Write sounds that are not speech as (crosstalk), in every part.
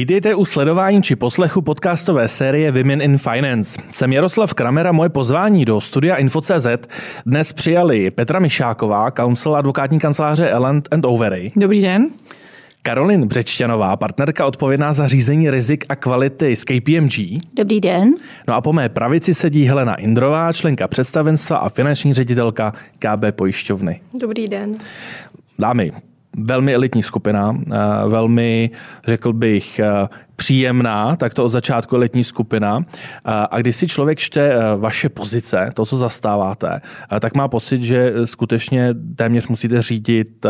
Vítejte u sledování či poslechu podcastové série Women in Finance. Jsem Jaroslav Kramer a moje pozvání do studia Info.cz dnes přijali Petra Mišáková, counsel advokátní kanceláře Ellen and Overy. Dobrý den. Karolin Břečťanová, partnerka odpovědná za řízení rizik a kvality z KPMG. Dobrý den. No a po mé pravici sedí Helena Indrová, členka představenstva a finanční ředitelka KB pojišťovny. Dobrý den. Dámy, velmi elitní skupina, eh, velmi, řekl bych, eh, příjemná, tak to od začátku letní skupina. Eh, a když si člověk čte vaše pozice, to, co zastáváte, tak má pocit, že skutečně téměř musíte řídit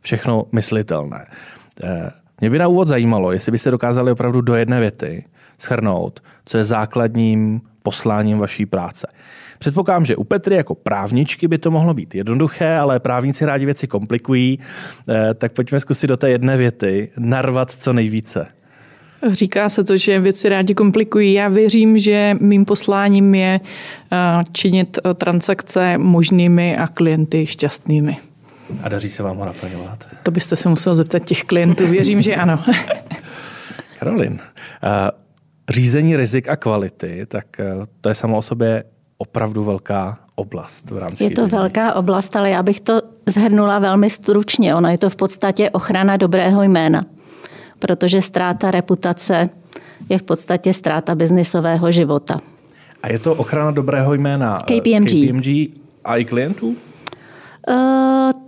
všechno myslitelné. Mě by na úvod zajímalo, jestli byste dokázali opravdu do jedné věty schrnout, co je základním posláním vaší práce. Předpokládám, že u Petry jako právničky by to mohlo být jednoduché, ale právníci rádi věci komplikují, eh, tak pojďme zkusit do té jedné věty narvat co nejvíce. Říká se to, že věci rádi komplikují. Já věřím, že mým posláním je eh, činit eh, transakce možnými a klienty šťastnými. A daří se vám ho naplňovat? To byste se musel zeptat těch klientů. Věřím, že ano. (laughs) Karolin, řízení rizik a kvality, tak to je samo o sobě opravdu velká oblast v rámci Je to velká oblast, ale já bych to zhrnula velmi stručně. Ona je to v podstatě ochrana dobrého jména, protože ztráta reputace je v podstatě ztráta biznisového života. A je to ochrana dobrého jména KPMG, KPMG a i klientů? Uh,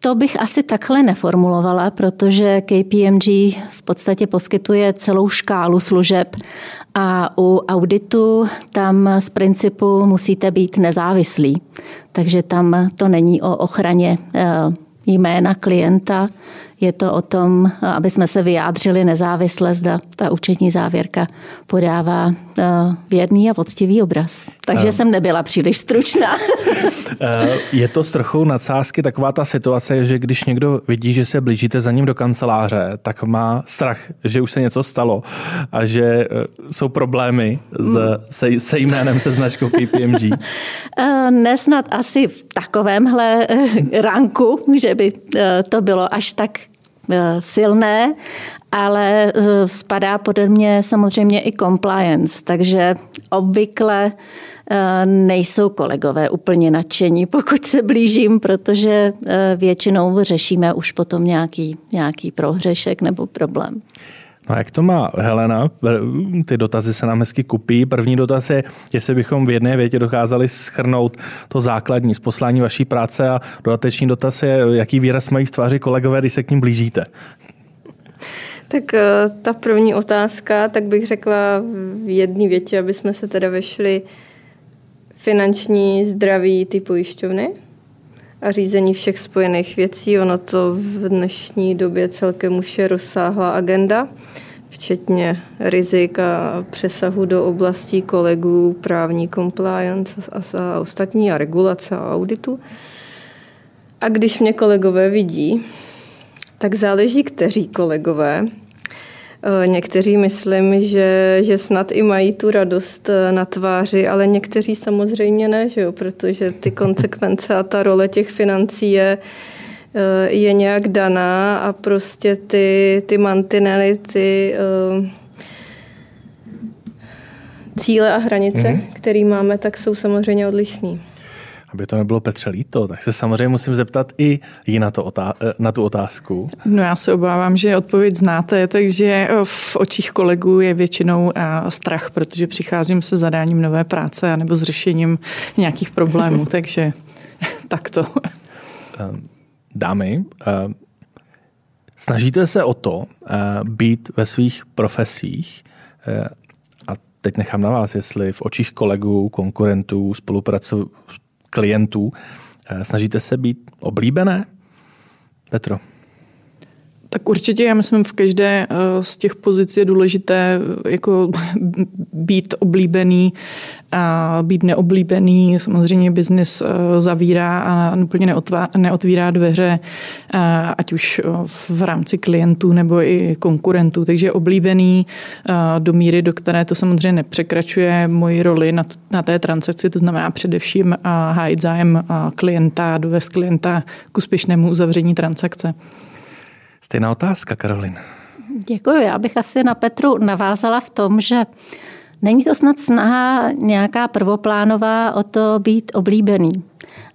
to bych asi takhle neformulovala, protože KPMG v podstatě poskytuje celou škálu služeb a u auditu tam z principu musíte být nezávislí. Takže tam to není o ochraně eh, jména klienta, je to o tom, aby jsme se vyjádřili nezávisle, zda ta účetní závěrka podává eh, věrný a poctivý obraz. Takže um. jsem nebyla příliš stručná. (laughs) Eh, je to s trochou nadsázky taková ta situace, že když někdo vidí, že se blížíte za ním do kanceláře, tak má strach, že už se něco stalo a že jsou problémy s, hmm. se, se jménem, se značkou KPMG. (laughs) Nesnad asi v takovémhle ranku, že by to bylo až tak silné, ale eh, spadá pode mě samozřejmě i compliance, takže obvykle eh, nejsou kolegové úplně nadšení, (laughs) pokud se blížím, protože většinou řešíme už potom nějaký, nějaký prohřešek nebo problém. No jak to má Helena? Ty dotazy se nám hezky kupí. První dotaz je, jestli bychom v jedné větě dokázali schrnout to základní z poslání vaší práce a dodatečný dotaz je, jaký výraz mají v tváři kolegové, když se k ním blížíte. Tak eh, ta první otázka, tak bych řekla v jedné větě, aby jsme se teda vešli finanční zdraví ty pojišťovny a řízení všech spojených věcí. Ono to v dnešní době celkem už je rozsáhlá agenda, včetně rizik a přesahu do oblastí kolegů, právní compliance a, a ostatní a regulace a auditu. A když mě kolegové vidí, tak záleží, kteří kolegové, někteří myslím, že, že snad i mají tu radost eh, na tváři, ale někteří samozřejmě ne, že jo? protože ty konsekvence a ta role těch financí je, eh, je nějak daná a prostě ty, ty mantinely, ty cíle a hranice, mm-hmm. které máme, tak jsou samozřejmě odlišný aby to nebylo Petře líto, tak se samozřejmě musím zeptat i jí na, to otá- eh, na tu otázku. No já se obávám, že odpověď znáte, takže eh, v očích kolegů je většinou eh, strach, protože přicházím se zadáním nové práce nebo s řešením nějakých problémů, (laughs) takže (laughs) takto. Dámy, snažíte se o to být ve svých profesích a teď nechám na vás, jestli v očích kolegů, konkurentů, spolupracovníků klientů. Eh, snažíte se být oblíbené? Petro. Tak určitě, já myslím, v každé eh, z těch pozic je důležité eh, jako (laughs) být oblíbený a být neoblíbený. Samozřejmě biznis eh, zavírá a úplně neotvírá dveře, ať už v rámci klientů nebo i konkurentů. Takže oblíbený do míry, do které to samozřejmě nepřekračuje moji roli na, na té transakci, to znamená především hájit zájem klienta, dovést klienta k úspěšnému uzavření transakce. Stejná otázka, Karolin. Děkuji. Já bych asi na Petru navázala v tom, že není to snad snaha nějaká prvoplánová o to být oblíbený.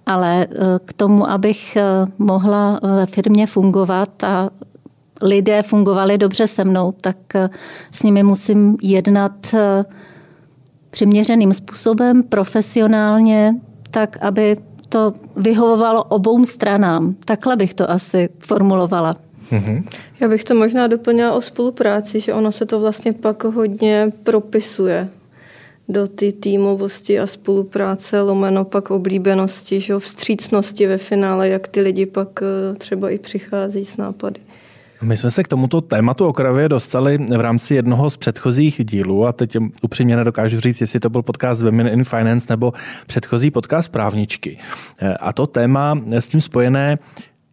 Ale eh, k tomu, abych eh, mohla ve firmě fungovat a lidé fungovali dobře se mnou, tak eh, s nimi musím jednat přiměřeným způsobem, profesionálně, tak, aby to vyhovovalo obou stranám. Takhle bych to asi formulovala. Mm-hmm. Já bych to možná doplnila o spolupráci, že ono se to vlastně pak hodně propisuje do ty týmovosti a spolupráce, lomeno pak oblíbenosti, že vstřícnosti ve finále, jak ty lidi pak eh, třeba i přichází s nápady. My jsme se k tomuto tématu okravě dostali v rámci jednoho z předchozích dílů a teď upřímně nedokážu říct, jestli to byl podcast Women in Finance nebo předchozí podcast Právničky. Eh, a to téma s tím spojené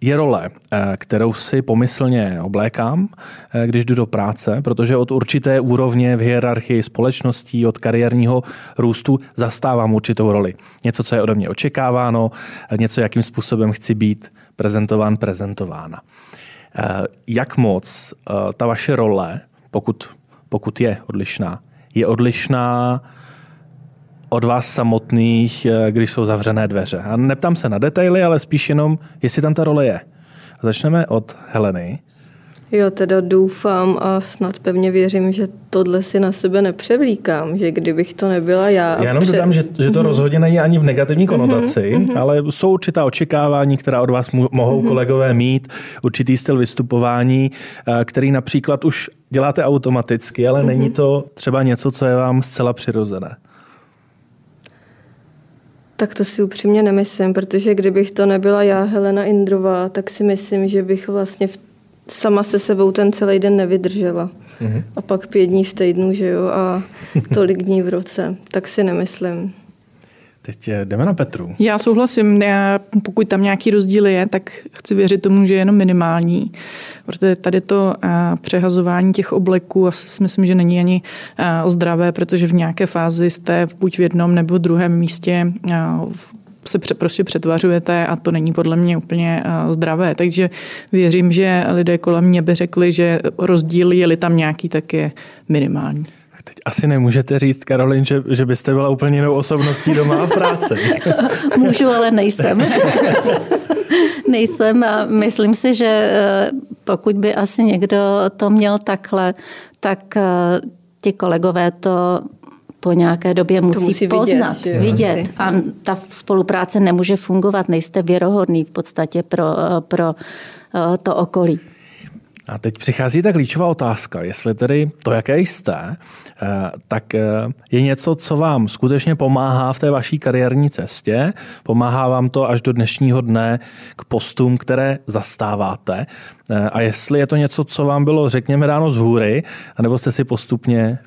je role, eh, kterou si pomyslně oblékám, eh, když jdu do práce, protože od určité úrovně v hierarchii společností, od kariérního růstu zastávám určitou roli. Něco, co je ode mě očekáváno, něco, jakým způsobem chci být prezentován, prezentována. Eh, jak moc ta vaše role, pokud, pokud je odlišná, je odlišná od vás samotných, eh, když jsou zavřené dveře. A neptám se na detaily, ale spíš jenom, jestli tam ta role je. Začneme od Heleny. Jo, teda doufám a snad pevně věřím, že tohle si na sebe nepřevlíkám, že kdybych to nebyla já. Já jenom pře... dodám, že, že to mm-hmm. rozhodně není ani v negativní mhm, konotaci, mm-hmm. ale jsou určitá očekávání, která od vás mohou mm-hmm. kolegové mít, určitý styl vystupování, eh, který například už děláte automaticky, ale mm-hmm. není to třeba něco, co je vám zcela přirozené. Tak to si upřímně nemyslím, protože kdybych to nebyla já, Helena Indrová, tak si myslím, že bych vlastně v, sama se sebou ten celý den nevydržela. Mm-hmm. A pak pět dní v týdnu, že jo, a tolik dní v roce. Tak si nemyslím. Teď jdeme na Petru. Já souhlasím. Já, pokud tam nějaký rozdíl je, tak chci věřit tomu, že je jenom minimální. Protože tady to eh, přehazování těch obleků asi si myslím, že není ani eh, zdravé, protože v nějaké fázi jste buď v jednom nebo v druhém místě eh, se prostě přetvařujete a to není podle mě úplně zdravé. Takže věřím, že lidé kolem mě by řekli, že rozdíl, je-li tam nějaký, tak je minimální. Teď asi nemůžete říct, Karolin, že, že byste byla úplně jinou osobností doma a v práci. (laughs) Můžu, ale nejsem. (laughs) nejsem a myslím si, že eh, pokud by asi někdo to měl takhle, tak eh, ti kolegové to po nějaké době musí, musí poznat, vidět. vidět. A ta spolupráce nemůže fungovat, nejste věrohodný v podstatě pro, eh, pro to okolí. A teď přichází ta klíčová otázka, jestli tedy to, jaké jste, eh, tak eh, je něco, co vám skutečně pomáhá v té vaší kariérní cestě, pomáhá vám to až do dnešního dne k postům, které zastáváte eh, a jestli je to něco, co vám bylo, řekněme, ráno z hůry, anebo jste si postupně,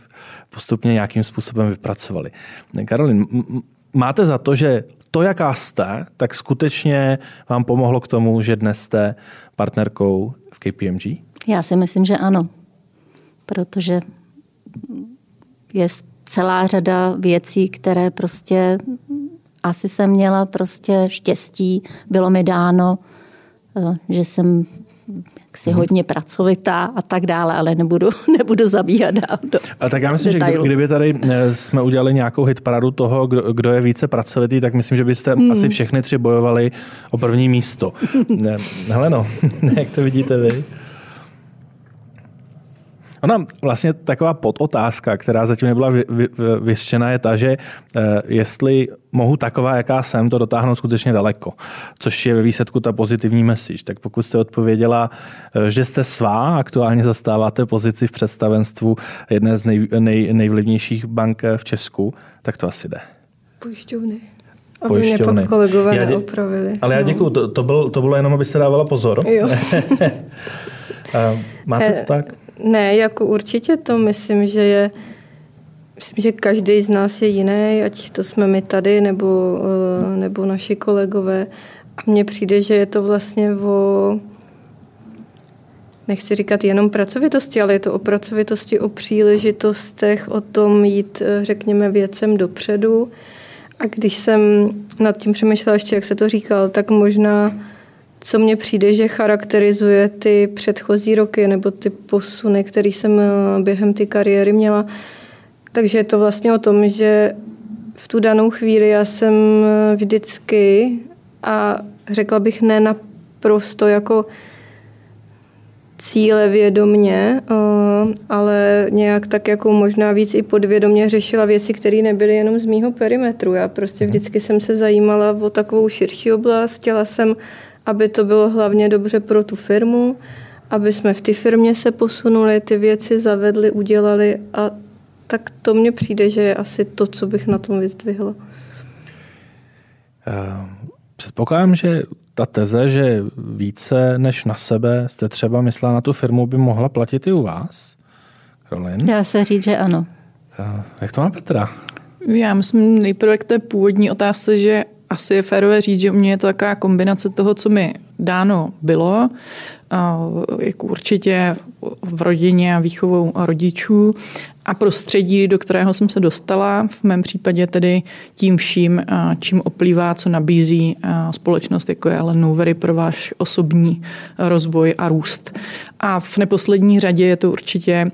postupně nějakým způsobem vypracovali. Karolin, máte za to, že to, jaká jste, tak skutečně vám pomohlo k tomu, že dnes jste partnerkou v KPMG? Já si myslím, že ano, protože je celá řada věcí, které prostě asi jsem měla prostě štěstí, bylo mi dáno, eh, že jsem jaksi hmm. hodně pracovitá a tak dále, ale nebudu, (laughs) nebudu zabíhat dál do A tak já myslím, detailu. že kdyby tady eh, jsme udělali nějakou hitparadu toho, kdo, kdo je více pracovitý, tak myslím, že byste hmm. asi všechny tři bojovali o první místo. (laughs) Hele no, (laughs) jak to vidíte vy? Ona vlastně taková podotázka, která zatím nebyla vy, vy, vyřčena, je ta, že eh, jestli mohu taková, jaká jsem, to dotáhnout skutečně daleko, což je ve výsledku ta pozitivní message. Tak pokud jste odpověděla, eh, že jste svá, aktuálně zastáváte pozici v představenstvu jedné z nej, nej, nejvlivnějších bank eh, v Česku, tak to asi jde. Pojišťovny. Aby pojišťovny. mě pak kolegové já dě... neopravili. Ale já no. děkuju, to, to, byl, to bylo jenom, abyste dávala pozor. Jo. (laughs) Máte to tak? Ne, jako určitě to myslím, že je Myslím, že každý z nás je jiný, ať to jsme my tady, nebo, eh, nebo naši kolegové. A mně přijde, že je to vlastně o, nechci říkat jenom pracovitosti, ale je to o pracovitosti, o příležitostech, o tom jít, eh, řekněme, věcem dopředu. A když jsem nad tím přemýšlela ještě, jak se to říkal, tak možná co mně přijde, že charakterizuje ty předchozí roky nebo ty posuny, které jsem eh, během ty kariéry měla. Takže je to vlastně o tom, že v tu danou chvíli já jsem eh, vždycky a řekla bych ne naprosto jako cíle vědomně, eh, ale nějak tak jako možná víc i podvědomě řešila věci, které nebyly jenom z mýho perimetru. Já prostě mhm. vždycky jsem se zajímala o takovou širší oblast, chtěla jsem, aby to bylo hlavně dobře pro tu firmu, aby jsme v té firmě se posunuli, ty věci zavedli, udělali a tak to mně přijde, že je asi to, co bych na tom vyzdvihla. Eh, předpokládám, že ta teze, že více než na sebe jste třeba myslela na tu firmu, by mohla platit i u vás? Karolin? Dá se říct, že ano. Eh, jak to má Petra? Já myslím nejprve k té původní otázce, že asi je férové říct, že u mě je to taková kombinace toho, co mi dáno bylo, jako určitě v rodině a výchovou rodičů a prostředí, do kterého jsem se dostala, v mém případě tedy tím vším, čím oplývá, co nabízí společnost, jako je Lenovery pro váš osobní rozvoj a růst. A v neposlední řadě je to určitě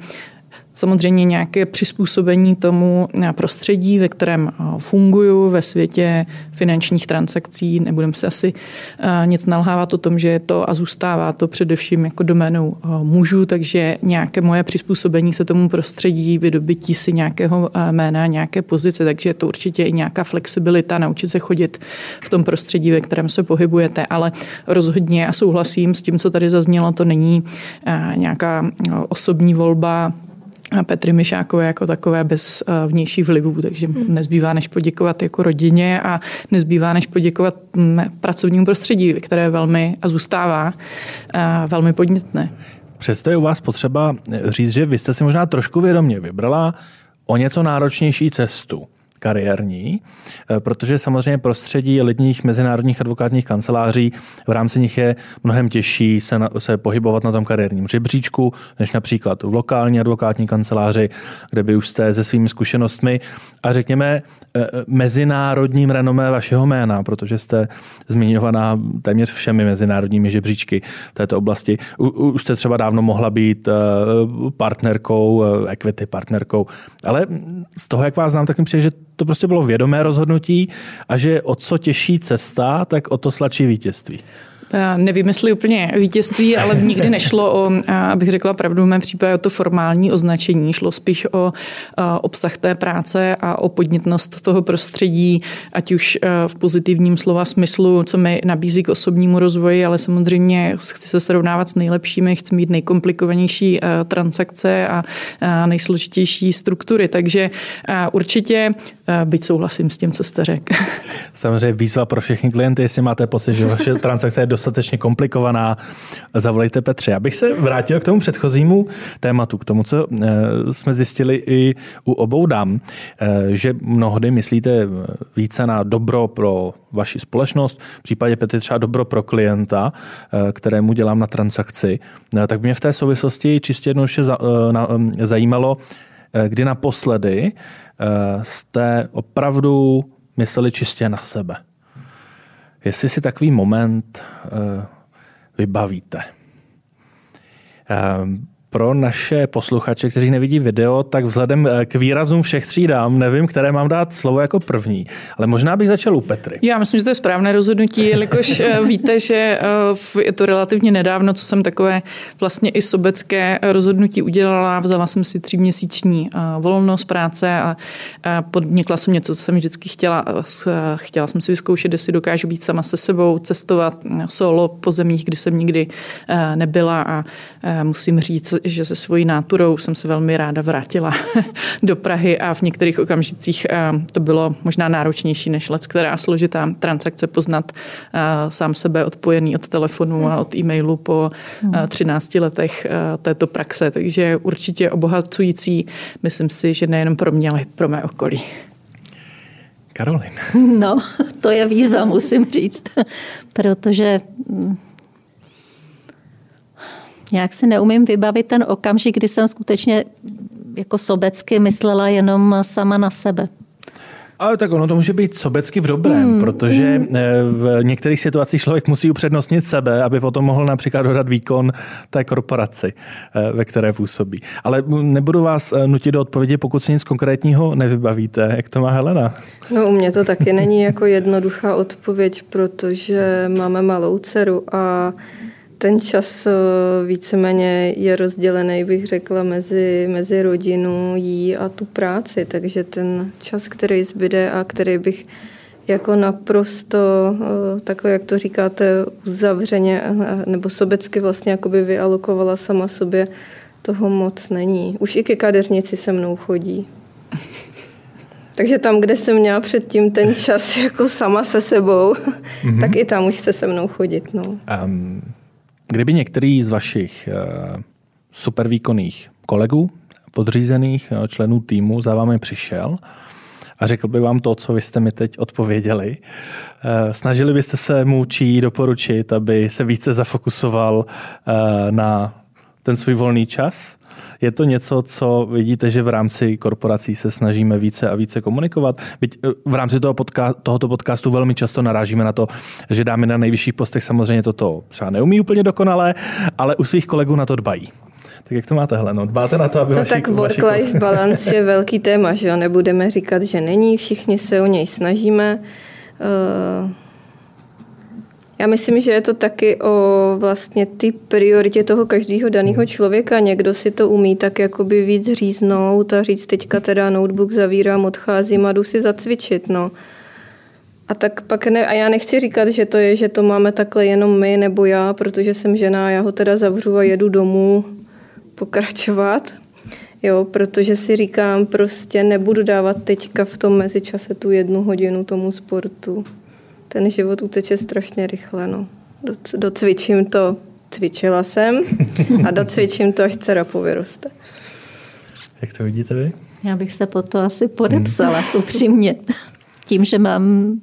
samozřejmě nějaké přizpůsobení tomu prostředí, ve kterém funguju ve světě finančních transakcí. Nebudeme se asi nic nalhávat o tom, že je to a zůstává to především jako doménou mužů, takže nějaké moje přizpůsobení se tomu prostředí, vydobytí si nějakého jména, nějaké pozice, takže je to určitě i nějaká flexibilita, naučit se chodit v tom prostředí, ve kterém se pohybujete, ale rozhodně a souhlasím s tím, co tady zaznělo, to není nějaká osobní volba Petry Myšákové jako takové bez eh, vnější vlivů, takže hmm. nezbývá než poděkovat jako rodině a nezbývá než poděkovat mm, pracovnímu prostředí, které velmi a zůstává eh, velmi podnětné. Přesto je u vás potřeba říct, že vy jste si možná trošku vědomě vybrala o něco náročnější cestu kariérní, eh, protože samozřejmě prostředí lidních mezinárodních advokátních kanceláří v rámci nich je mnohem těžší se, na, se pohybovat na tom kariérním žebříčku, než například v lokální advokátní kanceláři, kde by už jste se svými zkušenostmi a řekněme eh, mezinárodním renomé vašeho jména, protože jste zmiňovaná téměř všemi mezinárodními žebříčky této oblasti. U, už jste třeba dávno mohla být eh, partnerkou, equity partnerkou, ale z toho, jak vás znám, tak mi přijde, že to prostě bylo vědomé rozhodnutí a že o co těžší cesta, tak o to sladší vítězství. Nevím, jestli úplně vítězství, ale nikdy nešlo o, abych řekla pravdu, v mém případě o to formální označení. Šlo spíš o obsah té práce a o podnětnost toho prostředí, ať už v pozitivním slova smyslu, co mi nabízí k osobnímu rozvoji, ale samozřejmě chci se srovnávat s nejlepšími, chci mít nejkomplikovanější transakce a nejsložitější struktury. Takže určitě, byť souhlasím s tím, co jste řekl. Samozřejmě výzva pro všechny klienty, jestli máte pocit, že vaše transakce je dostatečně komplikovaná, zavolejte Petře. Abych se vrátil k tomu předchozímu tématu, k tomu, co eh, jsme zjistili i u obou dám, eh, že mnohdy myslíte více na dobro pro vaši společnost, v případě Petry třeba dobro pro klienta, eh, kterému dělám na transakci. Tak mě v té souvislosti čistě jednoduše zajímalo, kdy naposledy jste opravdu mysleli čistě na sebe. Jestli si takový moment uh, vybavíte. Pro naše posluchače, kteří nevidí video, tak vzhledem eh, k výrazům všech tří dám, nevím, které mám dát slovo jako první, ale možná bych začal u Petry. Já myslím, že to je správné rozhodnutí, jelikož eh, (laughs) víte, že eh, je to relativně nedávno, co jsem takové vlastně i sobecké rozhodnutí udělala. Vzala jsem si tříměsíční volnost práce a podnikla jsem něco, co jsem vždycky chtěla. Chtěla jsem si vyzkoušet, jestli dokážu být sama se sebou, cestovat solo po zemích, kdy jsem nikdy nebyla a musím říct, že se svojí náturou jsem se velmi ráda vrátila (laughs) do Prahy a v některých okamžicích eh, to bylo možná náročnější než let, která složitá transakce poznat eh, sám sebe odpojený od telefonu a od e-mailu po 13 eh, letech této praxe. Takže určitě obohacující, myslím si, že nejenom pro mě, ale i pro mé okolí. Karolin. No, to je výzva, musím říct, (laughs) protože mm, Nějak si neumím vybavit ten okamžik, kdy jsem skutečně jako sobecky myslela jenom sama na sebe. Ale tak ono to může být sobecky v dobrém, hmm. protože hmm. v některých situacích člověk musí upřednostnit sebe, aby potom mohl například dodat výkon té korporaci, eh, ve které působí. Ale nebudu vás eh, nutit do odpovědi, pokud si nic konkrétního nevybavíte. Jak to má Helena? No u mě to taky není jako jednoduchá odpověď, protože máme malou dceru a ten čas eh, víceméně je rozdělený, bych řekla, mezi, mezi rodinu, jí a tu práci. Takže ten čas, který zbyde a který bych jako naprosto, eh, takhle jak to říkáte, uzavřeně eh, nebo sobecky vlastně jakoby vyalokovala sama sobě, toho moc není. Už i ke kadeřnici se mnou chodí. (laughs) Takže tam, kde jsem měla předtím ten čas jako sama se sebou, mm-hmm. (laughs) tak i tam už se se mnou chodit. No. Um, Kdyby některý z vašich eh, supervýkonných kolegů, podřízených eh, členů týmu za vámi přišel a řekl by vám to, co vy jste mi teď odpověděli, eh, snažili byste se mu či doporučit, aby se více zafokusoval na ten svůj volný čas? Je to něco, co vidíte, že v rámci korporací se snažíme více a více komunikovat? Byť eh, v rámci toho podca- tohoto podcastu velmi často narážíme na to, že dámy na nejvyšších postech samozřejmě toto třeba neumí úplně dokonale, ale u svých kolegů na to dbají. Tak jak to máte, Heleno? Dbáte na to, aby no vaši, tak work-life balance je (laughs) velký téma, že jo? Nebudeme říkat, že není, všichni se o něj snažíme. Uh já myslím, že je to taky o vlastně ty prioritě toho každého daného člověka. Někdo si to umí tak jakoby víc říznout a říct teďka teda notebook zavírám, odcházím a jdu si zacvičit. No. A tak pak ne, a já nechci říkat, že to je, že to máme takhle jenom my nebo já, protože jsem žena, já ho teda zavřu a jedu domů pokračovat. Jo, protože si říkám, prostě nebudu dávat teďka v tom mezičase tu jednu hodinu tomu sportu ten život uteče strašně rychle. No. Docvičím to, cvičila jsem a docvičím to, až dcera povyroste. Jak to vidíte vy? Já bych se po to asi podepsala, hmm. upřímně. Tím, že mám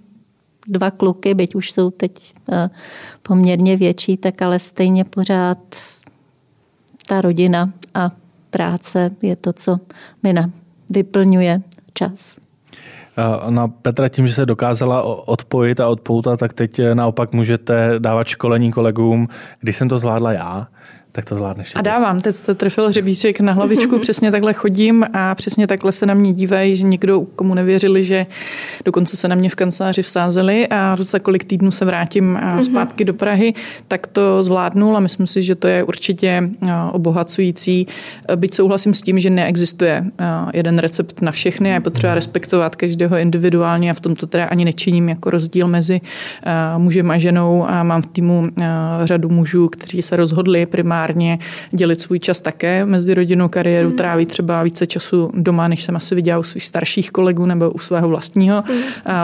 dva kluky, byť už jsou teď eh, poměrně větší, tak ale stejně pořád ta rodina a práce je to, co mi vyplňuje čas na Petra tím, že se dokázala odpojit a odpoutat, tak teď naopak můžete dávat školení kolegům. Když jsem to zvládla já, tak to zvládneš. A dávám, teď jste trefil hřebíček na hlavičku, (laughs) přesně takhle chodím a přesně takhle se na mě dívají, že někdo, komu nevěřili, že dokonce se na mě v kanceláři vsázeli a za kolik týdnů se vrátím mhm. zpátky do Prahy, tak to zvládnul a myslím si, že to je určitě obohacující. Byť souhlasím s tím, že neexistuje jeden recept na všechny a je potřeba respektovat každého individuálně a v tomto teda ani nečiním jako rozdíl mezi mužem a ženou a mám v týmu řadu mužů, kteří se rozhodli primárně primárně dělit svůj čas také mezi rodinnou kariéru, mm. trávit třeba více času doma, než jsem asi viděla u svých starších kolegů nebo u svého vlastního mm.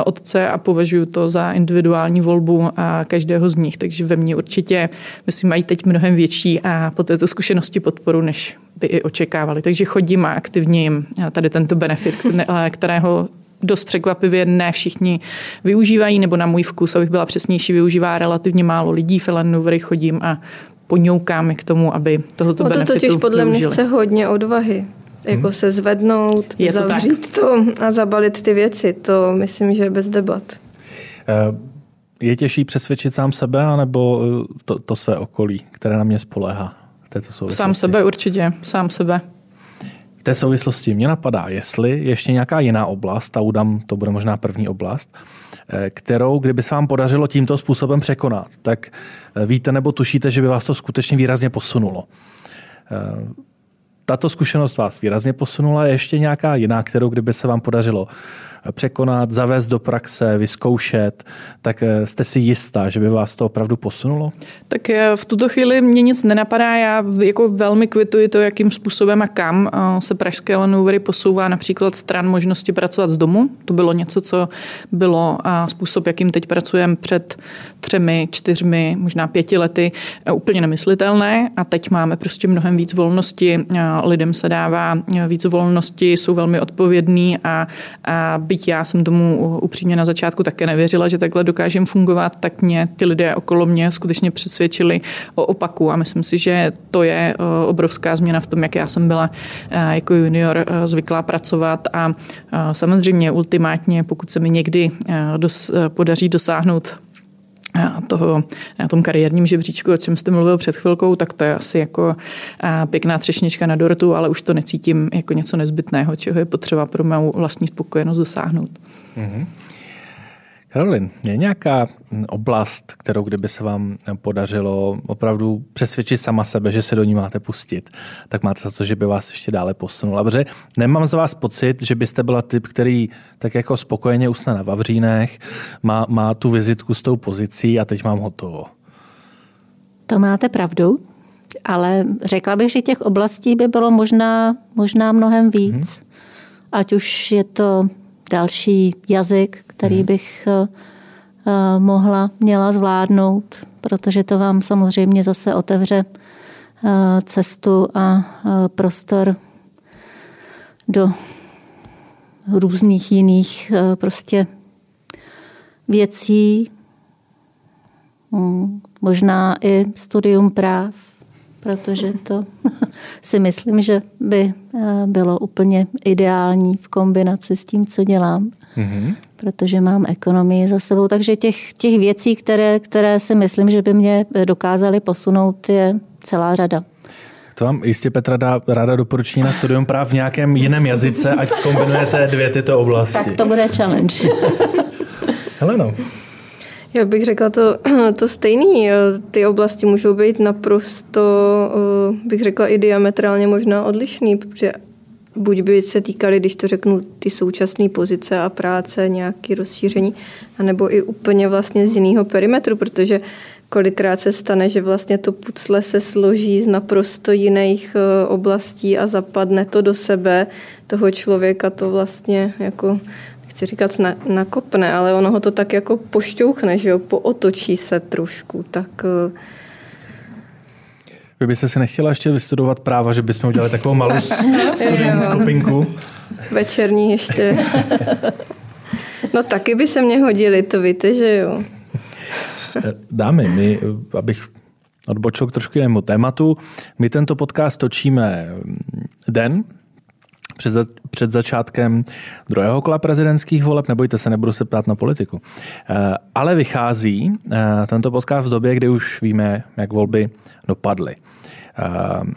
otce a považuji to za individuální volbu každého z nich. Takže ve mně určitě, myslím, mají teď mnohem větší a po této zkušenosti podporu, než by i očekávali. Takže chodím a aktivně jim tady tento benefit, (laughs) kterého dost překvapivě ne všichni využívají, nebo na můj vkus, abych byla přesnější, využívá relativně málo lidí. V Ellen chodím a poňoukáme k tomu, aby tohoto no to benefitu totiž podle mě chce hodně odvahy. Jako hmm. se zvednout, je to zavřít tak. to a zabalit ty věci. To myslím, že je bez debat. Eh, je těžší přesvědčit sám sebe, anebo eh, to, to své okolí, které na mě spoléhá? Této sám sebe určitě, sám sebe. V té souvislosti mě napadá, jestli ještě nějaká jiná oblast, a udám, to bude možná první oblast, Eh, kterou, kdyby se vám podařilo tímto způsobem překonat, tak eh, víte nebo tušíte, že by vás to skutečně výrazně posunulo. Eh, tato zkušenost vás výrazně posunula. Je ještě nějaká jiná, kterou kdyby se vám podařilo překonat, zavést do praxe, vyzkoušet, tak eh, jste si jistá, že by vás to opravdu posunulo? Tak eh, v tuto chvíli mě nic nenapadá. Já jako velmi kvituji to, jakým způsobem a kam eh, se pražské Lenovery posouvá například stran možnosti pracovat z domu. To bylo něco, co bylo způsob, jakým teď pracujeme před třemi, čtyřmi, možná pěti lety úplně nemyslitelné a teď máme prostě mnohem víc volnosti. Lidem se dává víc volnosti, jsou velmi odpovědní a, a byť já jsem tomu upřímně na začátku také nevěřila, že takhle dokážem fungovat, tak mě ty lidé okolo mě skutečně přesvědčili o opaku. A myslím si, že to je obrovská změna v tom, jak já jsem byla jako junior zvyklá pracovat. A samozřejmě ultimátně, pokud se mi někdy dos, podaří dosáhnout toho, na tom kariérním žebříčku, o čem jste mluvil před chvilkou, tak to je asi jako pěkná třešnička na dortu, ale už to necítím jako něco nezbytného, čeho je potřeba pro mou vlastní spokojenost dosáhnout. Mm-hmm. Karolin, je nějaká oblast, kterou kdyby se vám podařilo opravdu přesvědčit sama sebe, že se do ní máte pustit, tak máte za to, že by vás ještě dále posunula. Protože nemám za vás pocit, že byste byla typ, který tak jako spokojeně usne na Vavřínech, má, má tu vizitku s tou pozicí a teď mám hotovo. To máte pravdu, ale řekla bych, že těch oblastí by bylo možná, možná mnohem víc. Hmm. Ať už je to další jazyk, který hmm. bych eh, eh, mohla, měla zvládnout, protože to vám samozřejmě zase otevře eh, cestu a prostor do různých jiných prostě věcí, hmm, možná i studium práv, protože to (laughs) si myslím, že by bylo úplně ideální v kombinaci s tím, co dělám. Mm-hmm. Protože mám ekonomii za sebou. Takže těch, těch věcí, které, které si myslím, že by mě dokázaly posunout, je celá řada. To vám jistě Petra dá ráda doporučí na studium práv v nějakém jiném jazyce, ať zkombinujete dvě tyto oblasti. Tak to bude challenge. (laughs) Heleno. Já bych řekla to, (clears throat) to stejný. Ty oblasti můžou být naprosto, eh, bych řekla, i diametrálně možná odlišný, protože buď by se týkaly, když to řeknu, ty současné pozice a práce, nějaké rozšíření, anebo i úplně vlastně z jiného perimetru, protože kolikrát se stane, že vlastně to pucle se složí z naprosto jiných eh, oblastí a zapadne to do sebe toho člověka, to vlastně jako chci říkat nakopne, ale ono ho to tak jako pošťouchne, že jo, pootočí se trošku, tak uh, vy byste si nechtěla ještě vystudovat práva, že bychom udělali takovou malou (laughs) studijní skupinku? Večerní ještě. No taky by se mě hodili, to víte, že jo. Dámy, my, abych odbočil k trošku jinému tématu, my tento podcast točíme den před, za, před začátkem druhého kola prezidentských voleb, nebojte se, nebudu se ptát na politiku. Eh, ale vychází eh, tento podcast v době, kdy už víme, jak volby dopadly. Ehm,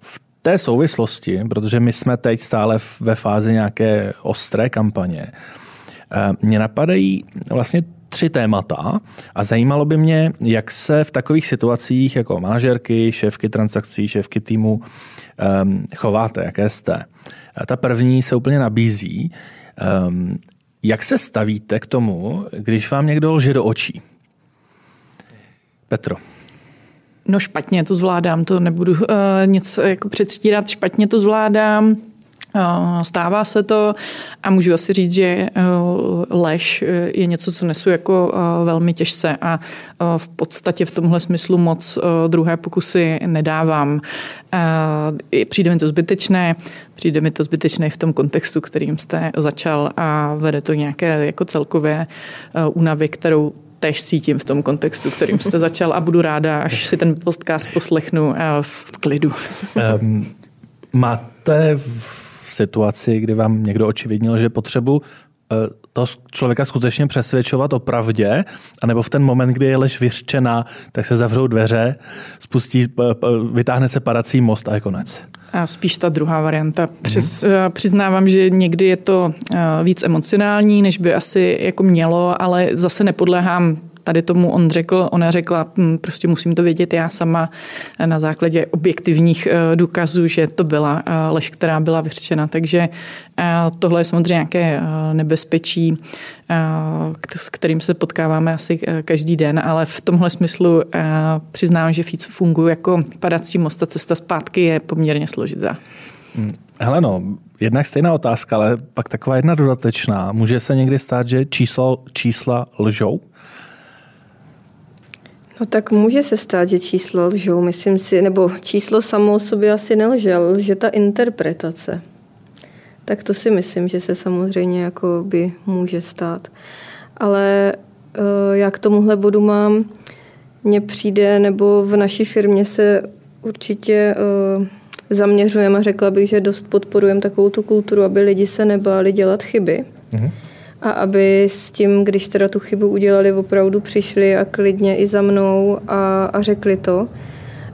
v té souvislosti, protože my jsme teď stále ve fázi nějaké ostré kampaně, mě napadají vlastně tři témata a zajímalo by mě, jak se v takových situacích jako manažerky, šéfky transakcí, šéfky týmu chováte, jaké jste. Ta první se úplně nabízí. Um, jak se stavíte k tomu, když vám někdo lže do očí? Petro. No špatně to zvládám, to nebudu uh, nic jako předstírat, špatně to zvládám. Stává se to a můžu asi říct, že eh, lež je něco, co nesu jako velmi těžce a v podstatě v tomhle smyslu moc druhé pokusy nedávám. Přijde mi to zbytečné, přijde mi to zbytečné v tom kontextu, kterým jste začal a vede to nějaké jako celkově únavy, kterou tež cítím v tom kontextu, kterým jste začal a budu ráda, až si ten podcast poslechnu eh, v klidu. Um, máte v situaci, kdy vám někdo očividnil, že potřebu eh, toho člověka skutečně přesvědčovat o pravdě, anebo v ten moment, kdy je lež vyřčená, tak se zavřou dveře, spustí, vytáhne se padací most a je konec. A spíš ta druhá varianta. Přes, mm. Přiznávám, že někdy je to eh, víc emocionální, než by asi jako mělo, ale zase nepodléhám tady tomu on řekl, ona řekla, hm, prostě musím to vědět já sama na základě objektivních eh, důkazů, že to byla lež, která byla vyřčena. Takže tohle je samozřejmě nějaké nebezpečí, s kterým se potkáváme asi každý den, ale v tomhle smyslu přiznám, že FIC funguje jako padací most a cesta zpátky je poměrně složitá. Hmm. Hele no, jednak stejná otázka, ale pak taková jedna dodatečná. Může se někdy stát, že číslo, čísla lžou? No tak může se stát, že čísla lžou, myslím si, nebo číslo samo o sobě asi nelže, lže ta interpretace. tak to si myslím, že se samozřejmě jako by může stát. Ale eh, já k tomuhle bodu mám, mně přijde, nebo v naší firmě se určitě eh, zaměřujeme a řekla bych, že dost podporujeme takovou tu kulturu, aby lidi se nebáli dělat chyby. Mm-hmm. A aby s tím, když teda tu chybu udělali, opravdu přišli a klidně i za mnou a, a řekli to.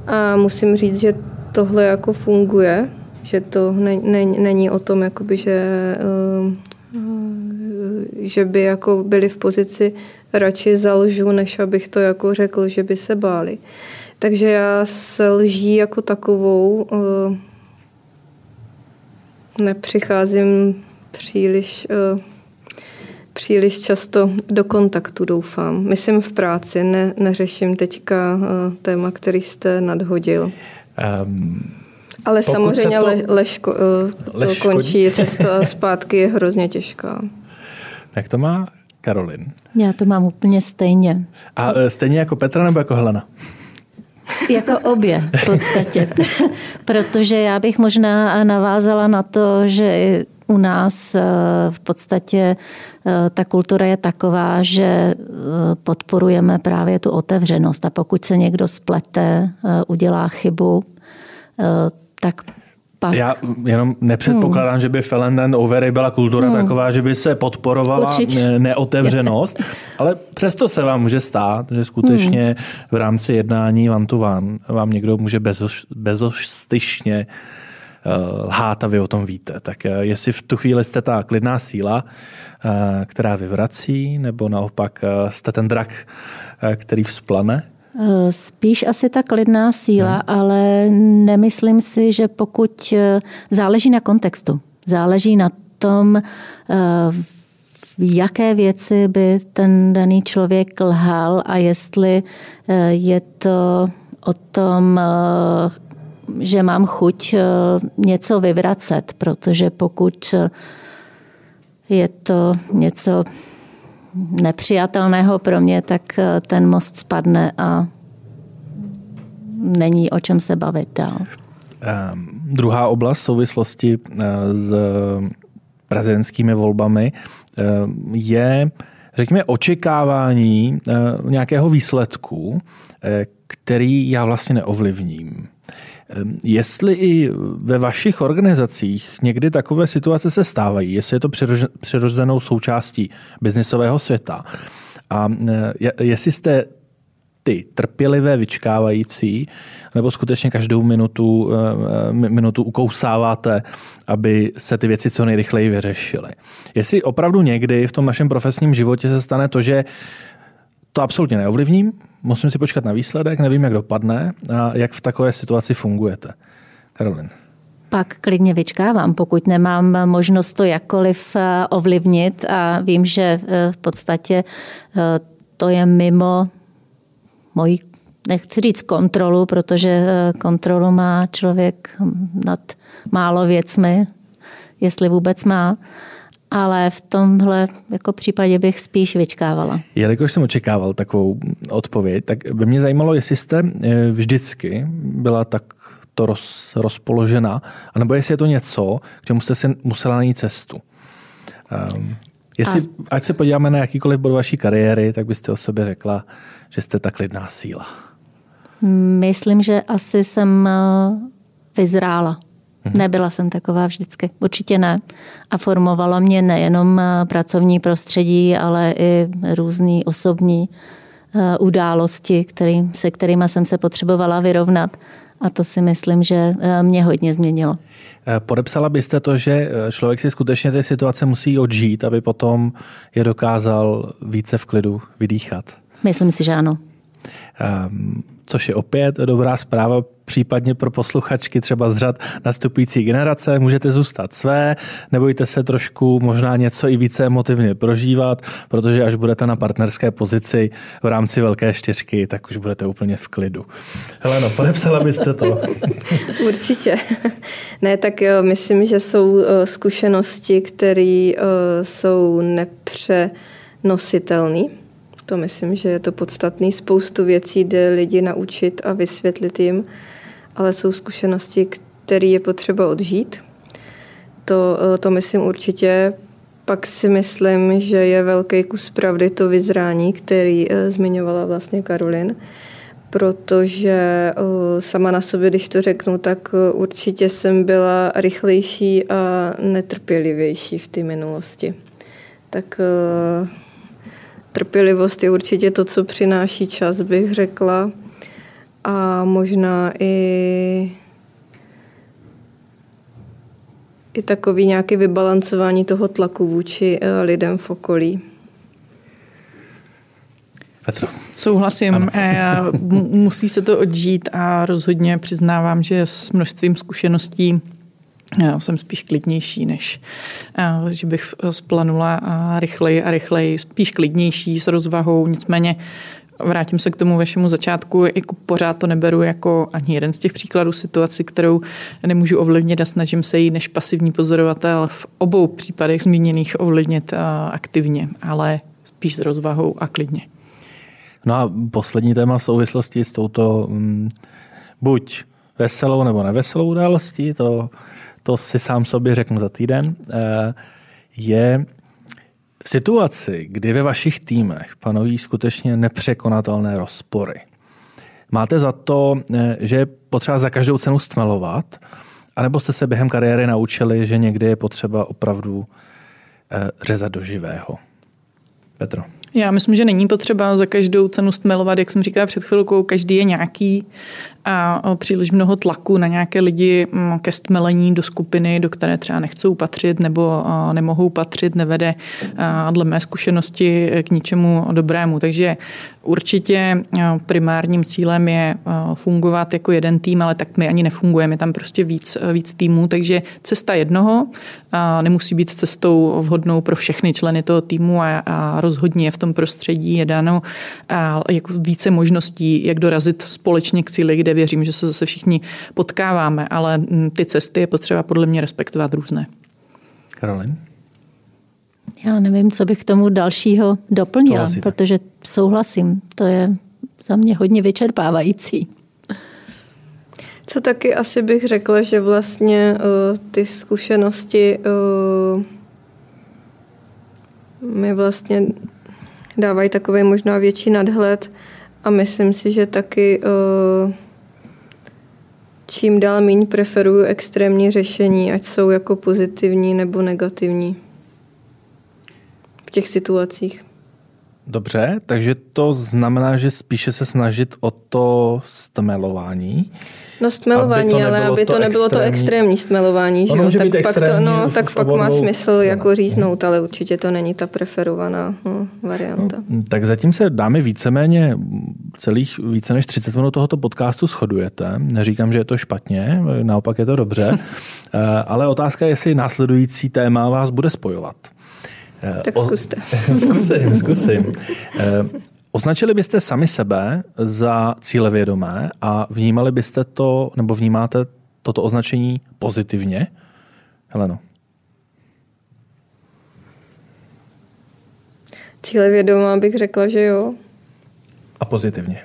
A musím říct, že tohle jako funguje, že to ne, ne, není o tom, jakoby, že, uh, že by jako byli v pozici radši zalžu, než abych to jako řekl, že by se báli. Takže já se lží jako takovou uh, nepřicházím příliš, uh, příliš často do kontaktu, doufám. Myslím v práci, ne, neřeším teďka uh, téma, který jste nadhodil. Um, Ale samozřejmě to, le, leško, uh, lež to končí, cesta zpátky je hrozně těžká. Jak to má Karolin? Já to mám úplně stejně. A stejně jako Petra nebo jako Helena? Jako obě v podstatě. (laughs) Protože já bych možná navázala na to, že u nás eh, v podstatě eh, ta kultura je taková, že eh, podporujeme právě tu otevřenost a pokud se někdo splete, udělá chybu, tak pak. Já jenom nepředpokládám, hmm. že by Felenden Overy byla kultura hmm. taková, že by se podporovala Určitě. neotevřenost, (laughs) ale přesto se vám může stát, že skutečně hmm. v rámci jednání one to one vám někdo může bezoš, bezostyšně lhát a vy o tom víte. Tak uh, jestli v tu chvíli jste ta klidná síla, uh, která vyvrací, nebo naopak jste ten drak, který vzplane, Eh, spíš asi ta klidná síla, hmm. ale nemyslím si, že pokud eh, záleží na kontextu, záleží na tom, eh, v jaké věci by ten daný člověk lhal a jestli je to o tom, že mám chuť něco vyvracet, protože pokud je to něco nepřijatelného pro mě, tak eh, ten most spadne a není o čem se bavit dál. Um, druhá oblast souvislosti s prezidentskými volbami je, řekněme, očekávání nějakého výsledku, který já vlastně neovlivním. Jestli i ve vašich organizacích někdy takové situace se stávají, jestli je to přirozenou součástí biznisového světa a e, jestli jste ty trpělivé vyčkávající, nebo skutečně každou minutu, e, e, minutu ukousáváte, aby se ty věci co nejrychleji vyřešily. Jestli opravdu někdy v tom našem profesním životě se stane to, že to absolutně neovlivním, musím si počkat na výsledek, nevím, jak dopadne a jak v takové situaci fungujete. Karolin. Pak klidně vyčkávám, pokud nemám možnost to jakkoliv eh, ovlivnit a vím, že eh, v podstatě eh, to je mimo moji, nechci říct kontrolu, protože kontrolu má člověk nad málo věcmi, jestli vůbec má ale v tomhle jako případě bych spíš vyčkávala. Jelikož jsem očekával takovou odpověď, tak by mě zajímalo, jestli jste eh, vždycky byla tak to roz, rozpoložena, anebo jestli je to něco, k čemu jste si musela najít cestu. Um, jestli, A... ať se podíváme na jakýkoliv bod vaší kariéry, tak byste o sobě řekla, že jste tak lidná síla. Myslím, že asi jsem eh, vyzrála Mhm. Nebyla jsem taková vždycky, určitě ne. A formovalo mě nejenom eh, pracovní prostředí, ale i různé osobní eh, události, který, se kterými jsem se potřebovala vyrovnat. A to si myslím, že eh, mě hodně změnilo. Podepsala byste to, že člověk si skutečně ty situace musí odžít, aby potom je dokázal více v klidu vydýchat? Myslím si, že ano. Um, což je opět dobrá zpráva, případně pro posluchačky třeba z řad nastupující generace. Můžete zůstat své, nebojte se trošku možná něco i více emotivně prožívat, protože až budete na partnerské pozici v rámci velké čtyřky, tak už budete úplně v klidu. Heleno, podepsala byste to? (laughs) Určitě. Ne, tak jo, myslím, že jsou eh, zkušenosti, které eh, jsou nepřenositelné to myslím, že je to podstatný. Spoustu věcí jde lidi naučit a vysvětlit jim, ale jsou zkušenosti, které je potřeba odžít. To, to myslím určitě. Pak si myslím, že je velký kus pravdy to vyzrání, který zmiňovala vlastně Karolin protože sama na sobě, když to řeknu, tak určitě jsem byla rychlejší a netrpělivější v té minulosti. Tak trpělivost je určitě to, co přináší čas, bych řekla. A možná i i takový nějaký vybalancování toho tlaku vůči lidem v okolí. Petro. Souhlasím. Ano. Musí se to odžít a rozhodně přiznávám, že s množstvím zkušeností jsem spíš klidnější, než že bych splanula rychleji a rychleji, spíš klidnější s rozvahou, nicméně vrátím se k tomu vašemu začátku, jako pořád to neberu jako ani jeden z těch příkladů situaci, kterou nemůžu ovlivnit a snažím se jí než pasivní pozorovatel v obou případech zmíněných ovlivnit aktivně, ale spíš s rozvahou a klidně. No a poslední téma v souvislosti s touto mm, buď veselou nebo neveselou událostí, to, to si sám sobě řeknu za týden, eh, je v situaci, kdy ve vašich týmech panují skutečně nepřekonatelné rozpory. Máte za to, eh, že je potřeba za každou cenu stmelovat, anebo jste se během kariéry naučili, že někdy je potřeba opravdu eh, řezat do živého? Petro. Já myslím, že není potřeba za každou cenu stmelovat, jak jsem říkala před chvilkou, každý je nějaký a příliš mnoho tlaku na nějaké lidi mm, ke stmelení do skupiny, do které třeba nechcou patřit nebo nemohou patřit, nevede dle mé zkušenosti k ničemu dobrému. Takže určitě primárním cílem je fungovat jako jeden tým, ale tak my ani nefungujeme, je tam prostě víc, víc týmů, takže cesta jednoho nemusí být cestou vhodnou pro všechny členy toho týmu a, a rozhodně v tom prostředí je dáno jako více možností, jak dorazit společně k cíli, kde věřím, že se zase všichni potkáváme, ale mm, ty cesty je potřeba podle mě respektovat různé. Karolin? Já nevím, co bych k tomu dalšího doplnila, Souhlasíte. protože souhlasím. To je za mě hodně vyčerpávající. Co taky asi bych řekla, že vlastně uh, ty zkušenosti uh, mi vlastně dávají takový možná větší nadhled a myslím si, že taky uh, čím dál méně preferuju extrémní řešení, ať jsou jako pozitivní nebo negativní v těch situacích. Dobře, takže to znamená, že spíše se snažit o to stmelování. No stmelování, aby ale aby to, to nebylo extrémní... to extrémní stmelování. Že? Může tak být pak to, no, tak pak má smysl jako říznout, ale určitě to není ta preferovaná no, varianta. No, tak zatím se dámy víceméně celých více než 30 minut tohoto podcastu shodujete. Neříkám, že je to špatně, naopak je to dobře. (laughs) Eh, ale otázka je, jestli následující téma vás bude spojovat. Eh, tak zkuste. (laughs) zkusím, zkusím. Eh, označili byste sami sebe za cílevědomé a vnímali byste to, nebo vnímáte toto označení pozitivně? Heleno. Cílevědomá bych řekla, že jo. A pozitivně.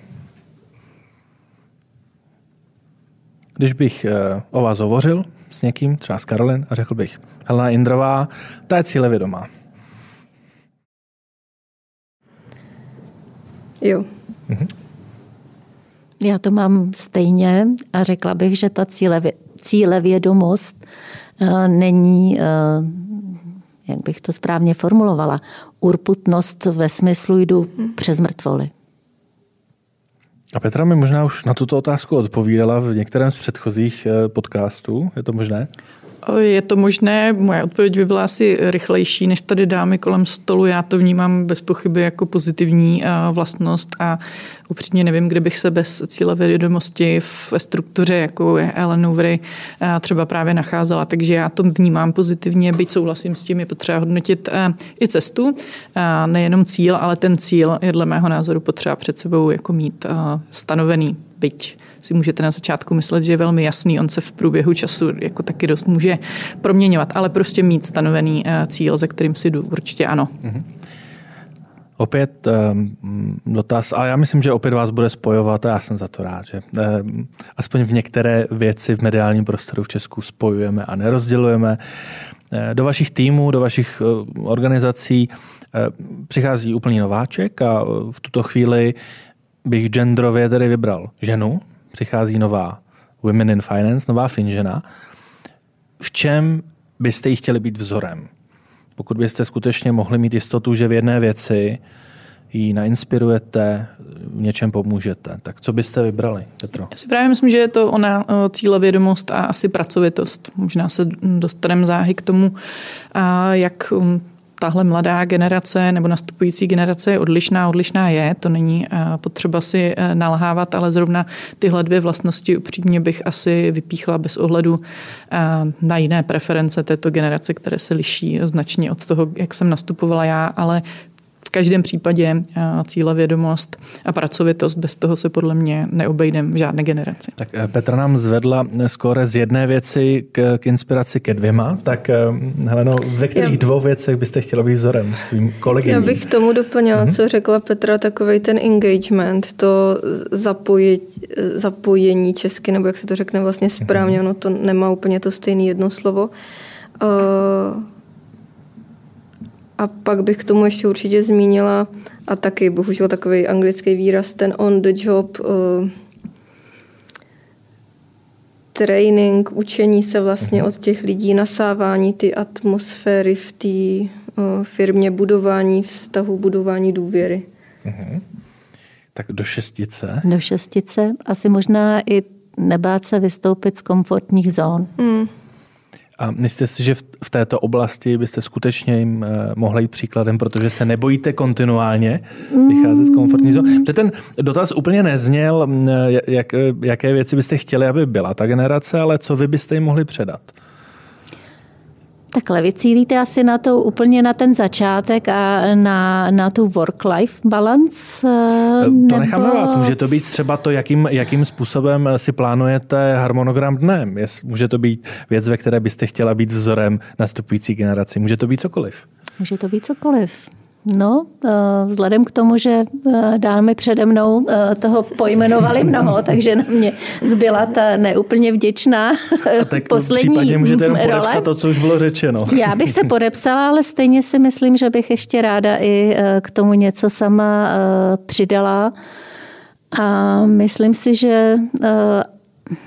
Když bych eh, o vás hovořil s někým, třeba s Karolin, a řekl bych, Helena Indrová, ta je cílevědomá. Jo. Mhm. Já to mám stejně a řekla bych, že ta cílevě, cílevědomost uh, není, uh, jak bych to správně formulovala, urputnost ve smyslu jdu hmm. přes mrtvoly. A Petra mi možná už na tuto otázku odpovídala v některém z předchozích eh, podcastů. Je to možné? Je to možné, moje odpověď by byla asi rychlejší než tady dámy kolem stolu. Já to vnímám bez pochyby jako pozitivní eh, vlastnost a upřímně nevím, kde bych se bez cíle vědomosti v struktuře, jako je Ellen Overy, eh, třeba právě nacházela. Takže já to vnímám pozitivně, byť souhlasím s tím, je potřeba hodnotit i cestu, nejenom cíl, ale ten cíl je dle mého názoru potřeba před sebou jako mít stanovený, byť si můžete na začátku myslet, že je velmi jasný, on se v průběhu času jako taky dost může proměňovat, ale prostě mít stanovený eh, cíl, ze kterým si jdu, určitě ano. Mm-hmm. Opět um, dotaz, a já myslím, že opět vás bude spojovat a já jsem za to rád, že um, aspoň v některé věci v mediálním prostoru v Česku spojujeme a nerozdělujeme. Eh, do vašich týmů, do vašich uh, organizací přichází úplný nováček a v tuto chvíli bych genderově tedy vybral ženu. Přichází nová Women in Finance, nová finžena. V čem byste jí chtěli být vzorem? Pokud byste skutečně mohli mít jistotu, že v jedné věci ji nainspirujete, v něčem pomůžete. Tak co byste vybrali, Petro? Já si právě myslím, že je to ona cílevědomost a asi pracovitost. Možná se dostaneme záhy k tomu, jak um, tahle mladá generace nebo nastupující generace je odlišná, odlišná je, to není eh, potřeba si eh, nalhávat, ale zrovna tyhle dvě vlastnosti upřímně bych asi vypíchla bez ohledu eh, na jiné preference této generace, které se liší značně od toho, jak jsem nastupovala já, ale každém případě eh, cílevědomost a pracovitost, bez toho se podle mě neobejdem v žádné generaci. Tak eh, Petra nám zvedla skóre z jedné věci k, k inspiraci ke dvěma, tak eh, Heleno, ve kterých Já... dvou věcech byste chtěla být vzorem svým kolegům? Já bych tomu doplnila, mm-hmm. co řekla Petra, takový ten engagement, to zapojit, zapojení česky, nebo jak se to řekne vlastně správně, mm-hmm. ono to nemá úplně to stejné jedno slovo. Uh, a pak bych k tomu ještě určitě zmínila, a taky bohužel takový anglický výraz, ten on the job uh, training, učení se vlastně mhm. od těch lidí, nasávání ty atmosféry v té uh, firmě, budování vztahu, budování důvěry. Uh-huh. Tak do šestice? Do šestice. Asi možná i nebát se vystoupit z komfortních zón. Mm. A myslíte si, že v této oblasti byste skutečně jim eh, mohli jít příkladem, protože se nebojíte kontinuálně vycházet z komfortní zóny? Ten dotaz úplně nezněl, jak, jaké věci byste chtěli, aby byla ta generace, ale co vy byste jim mohli předat? Takhle, vy cílíte asi na to úplně na ten začátek a na, na tu work-life balance? Eh, to nebo... nechám na vás. Může to být třeba to, jakým, jakým způsobem si plánujete harmonogram dne. Může to být věc, ve které byste chtěla být vzorem nastupující generaci. Může to být cokoliv. Může to být cokoliv. No, eh, vzhledem k tomu, že eh, dámy přede mnou eh, toho pojmenovali mnoho, (laughs) takže na mě zbyla ta neúplně vděčná A tak poslední v můžete jenom podepsat to, co už bylo řečeno. (laughs) Já bych se podepsala, ale stejně si myslím, že bych ještě ráda i k tomu něco sama přidala. A myslím si, že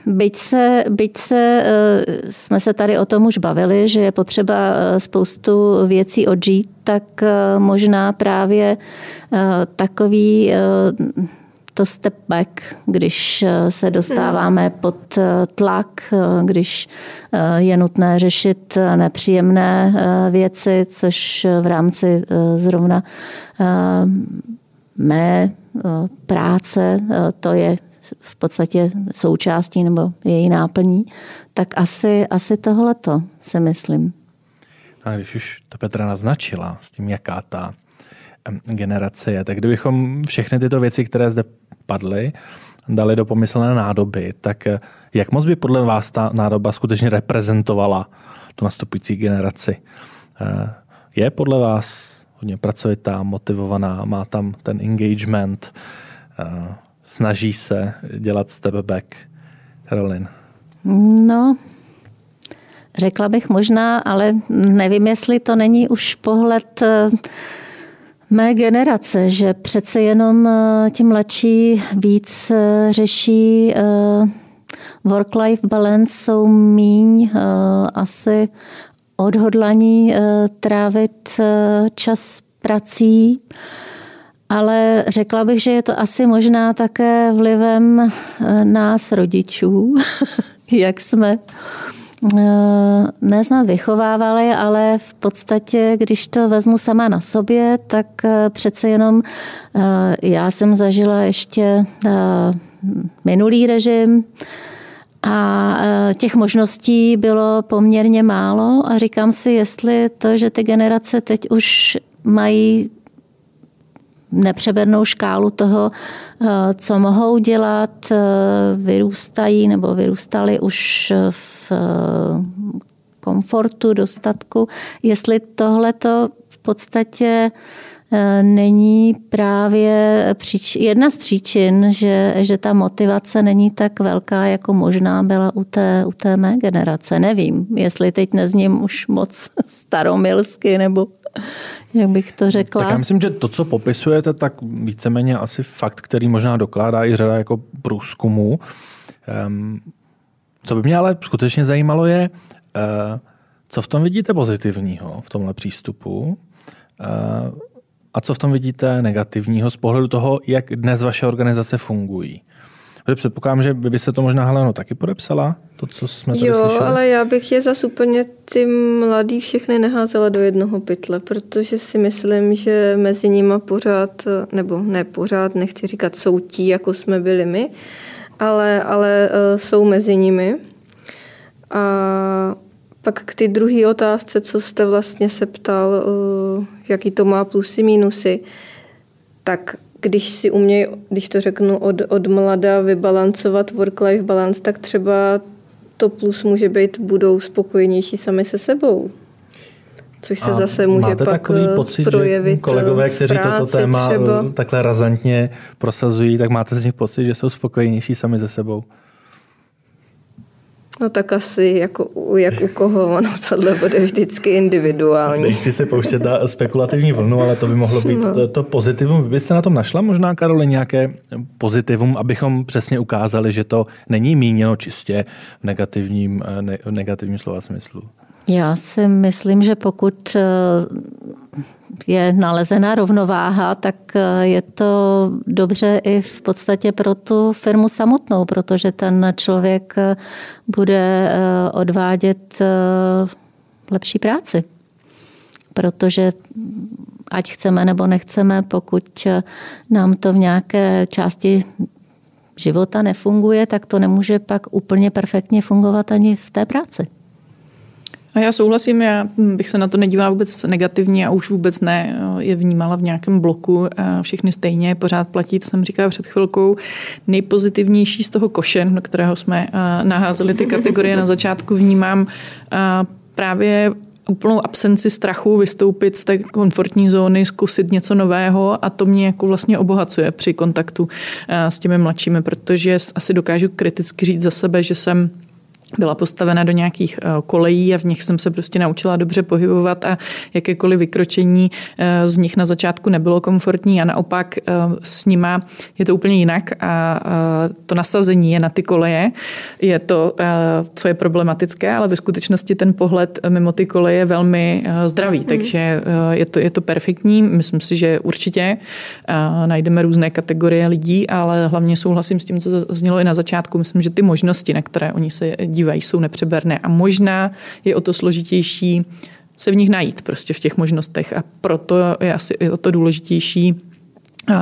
Byť se, byť se, eh, jsme se tady o tom už bavili, že je potřeba eh, spoustu věcí odžít, tak eh, možná právě takový to step back, když se dostáváme pod tlak, když je nutné řešit nepříjemné věci, což v rámci zrovna mé práce to je v podstatě součástí nebo její náplní, tak asi, asi tohleto si myslím. A když už to Petra naznačila s tím, jaká ta generace je, tak kdybychom všechny tyto věci, které zde padly, dali do pomyslné nádoby, tak eh, jak moc by podle vás ta nádoba skutečně reprezentovala tu nastupující generaci? Eh, je podle vás hodně pracovitá, motivovaná, má tam ten engagement, eh, snaží se dělat step back. Caroline. No, řekla bych možná, ale nevím, jestli to není už pohled eh, mé generace, že přece jenom eh, ti mladší víc eh, řeší work-life balance, jsou míň asi odhodlaní trávit čas prací ale řekla bych, že je to asi možná také vlivem eh, nás rodičů, (laughs) jak jsme eh, neznat vychovávali, ale v podstatě, když to vezmu sama na sobě, tak eh, přece jenom já jsem zažila ještě minulý režim a těch možností bylo poměrně málo a říkám si, jestli to, že ty generace teď už mají nepřebernou škálu toho, eh, co mohou dělat, eh, vyrůstají nebo vyrůstali už v eh, komfortu, dostatku. Jestli tohle to v podstatě není právě jedna z příčin, že, že ta motivace není tak velká, jako možná byla u té, u té mé generace. Nevím, jestli teď nezním už moc (laughs) staromilsky, nebo (laughs) jak bych to řekla. Tak já myslím, že to, co popisujete, tak víceméně asi fakt, který možná dokládá i řada jako průzkumů. Um, co by mě ale skutečně zajímalo je, uh, co v tom vidíte pozitivního v tomhle přístupu uh, a co v tom vidíte negativního z pohledu toho, jak dnes vaše organizace fungují. Protože předpokládám, že by se to možná Heleno taky podepsala, to, co jsme tady jo, slyšeli. ale já bych je zase úplně ty mladý všechny neházela do jednoho pytle, protože si myslím, že mezi nimi pořád, nebo ne pořád, nechci říkat jsou tí, jako jsme byli my, ale, ale uh, jsou mezi nimi. A pak k ty druhé otázce, co jste vlastně se ptal, uh, jaký to má plusy, mínusy, tak když si umějí, když to řeknu, od, od mlada vybalancovat work-life balance, tak třeba to plus může být, budou spokojenější sami se sebou. Což se A zase může máte pak takový eh, pocit, projevit že kolegové, v kteří práci toto téma třeba. eh, takhle razantně prosazují, tak máte z nich pocit, že jsou spokojenější sami ze sebou? No tak asi jako u, jak u koho, ono tohle bude vždycky individuální. Nechci se pouštět na spekulativní vlnu, ale to by mohlo být No. to, to pozitivum. Vy byste na tom našla možná, Karole, nějaké pozitivum, abychom přesně ukázali, že to není míněno čistě v negativním, eh, ne, v negativním slova smyslu. Já si myslím, že pokud eh, je nalezená rovnováha, tak eh, je to dobře i v podstatě pro tu firmu samotnou, protože ten člověk eh, bude odvádět lepší práci. Protože ať chceme nebo nechceme, pokud nám to v nějaké části života nefunguje, tak to nemůže pak úplně perfektně fungovat ani v té práci. A já souhlasím, já bych se na to nedívala vůbec negativně a už vůbec ne je vnímala v nějakém bloku a všechny stejně, pořád platí, to jsem říkala před chvilkou. Nejpozitivnější z toho koše, do kterého jsme a, naházeli ty kategorie na začátku, vnímám právě úplnou absenci strachu vystoupit z té komfortní zóny, zkusit něco nového a to mě jako vlastně obohacuje při kontaktu s těmi mladšími, protože asi dokážu kriticky říct za sebe, že jsem byla postavena do nějakých eh, kolejí a v nich jsem se prostě naučila dobře pohybovat a jakékoliv vykročení eh, z nich na začátku nebylo komfortní a naopak eh, s nima je to úplně jinak a to nasazení je na ty koleje, je to, co je problematické, ale ve skutečnosti ten pohled mimo ty koleje je velmi zdravý, takže je to, je to perfektní. Myslím si, že určitě najdeme různé kategorie lidí, ale hlavně souhlasím s tím, co znělo i na začátku. Myslím, že ty možnosti, na které oni se dívají, jsou nepřeberné a možná je o to složitější se v nich najít prostě v těch možnostech a proto je asi o to důležitější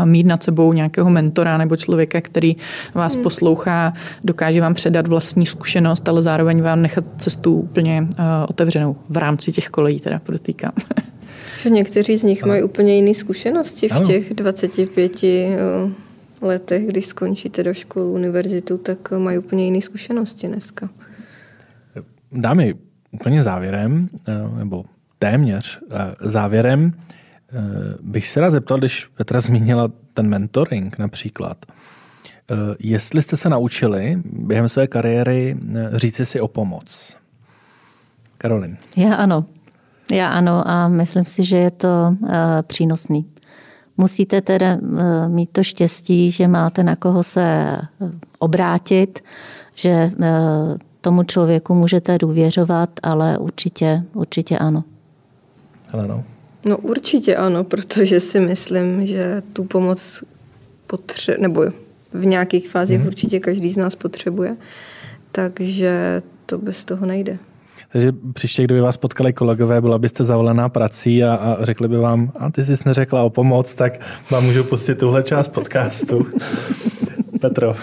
mít nad sebou nějakého mentora nebo člověka, který vás hmm. poslouchá, dokáže vám předat vlastní zkušenost, ale zároveň vám nechat cestu úplně uh, otevřenou v rámci těch kolejí, teda podotýkám. (laughs) Že někteří z nich mají úplně jiné zkušenosti v Ano. těch 25 uh, letech, když skončíte do školu, univerzitu, tak mají úplně jiné zkušenosti dneska. Dámy, úplně závěrem, eh, nebo téměř eh, závěrem, eh, bych se rád zeptal, když Petra zmínila ten mentoring například, jestli jste se naučili během své kariéry říci si o pomoc. Karolin. Já ano. Já ano a myslím si, že je to přínosný. Musíte teda uh, mít to štěstí, že máte na koho se obrátit, že tomu člověku můžete důvěřovat, ale určitě, určitě ano. Heleno. No určitě ano, protože si myslím, že tu pomoc potře- nebo v nějakých fázích hmm. určitě každý z nás potřebuje. Takže to bez toho nejde. Takže příště, kdyby vás potkali kolegové, byla byste zavolená prací a, a řekli by vám, a ty jsi neřekla o pomoc, tak vám můžu pustit tuhle část podcastu. (laughs) Petro.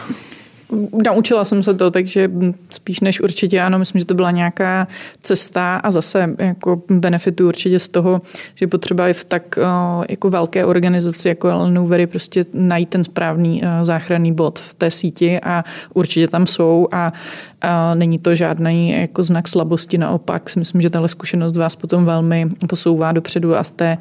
Naučila jsem se to, takže spíš než určitě ano, myslím, že to byla nějaká cesta a zase jako benefitu určitě z toho, že potřeba je v tak jako velké organizaci jako Ellen Very prostě najít ten správný záchranný bod v té síti a určitě tam jsou a, a není to žádný jako znak slabosti, naopak si myslím, že tahle zkušenost vás potom velmi posouvá dopředu a z té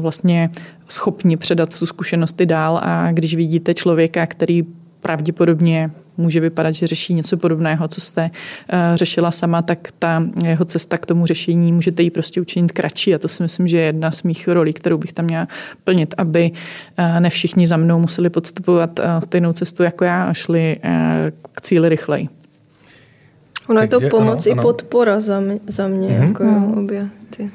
vlastně schopni předat tu zkušenosti dál a když vidíte člověka, který pravděpodobně může vypadat, že řeší něco podobného, co jste uh, řešila sama, tak ta jeho cesta k tomu řešení můžete ji prostě učinit kratší a to si myslím, že je jedna z mých rolí, kterou bych tam měla plnit, aby uh, ne všichni za mnou museli podstupovat uh, stejnou cestu jako já a šli k cíli rychleji. Ono je to pomoc ano, i ano. podpora za mě, za mě mm-hmm. jako mm. obě ty.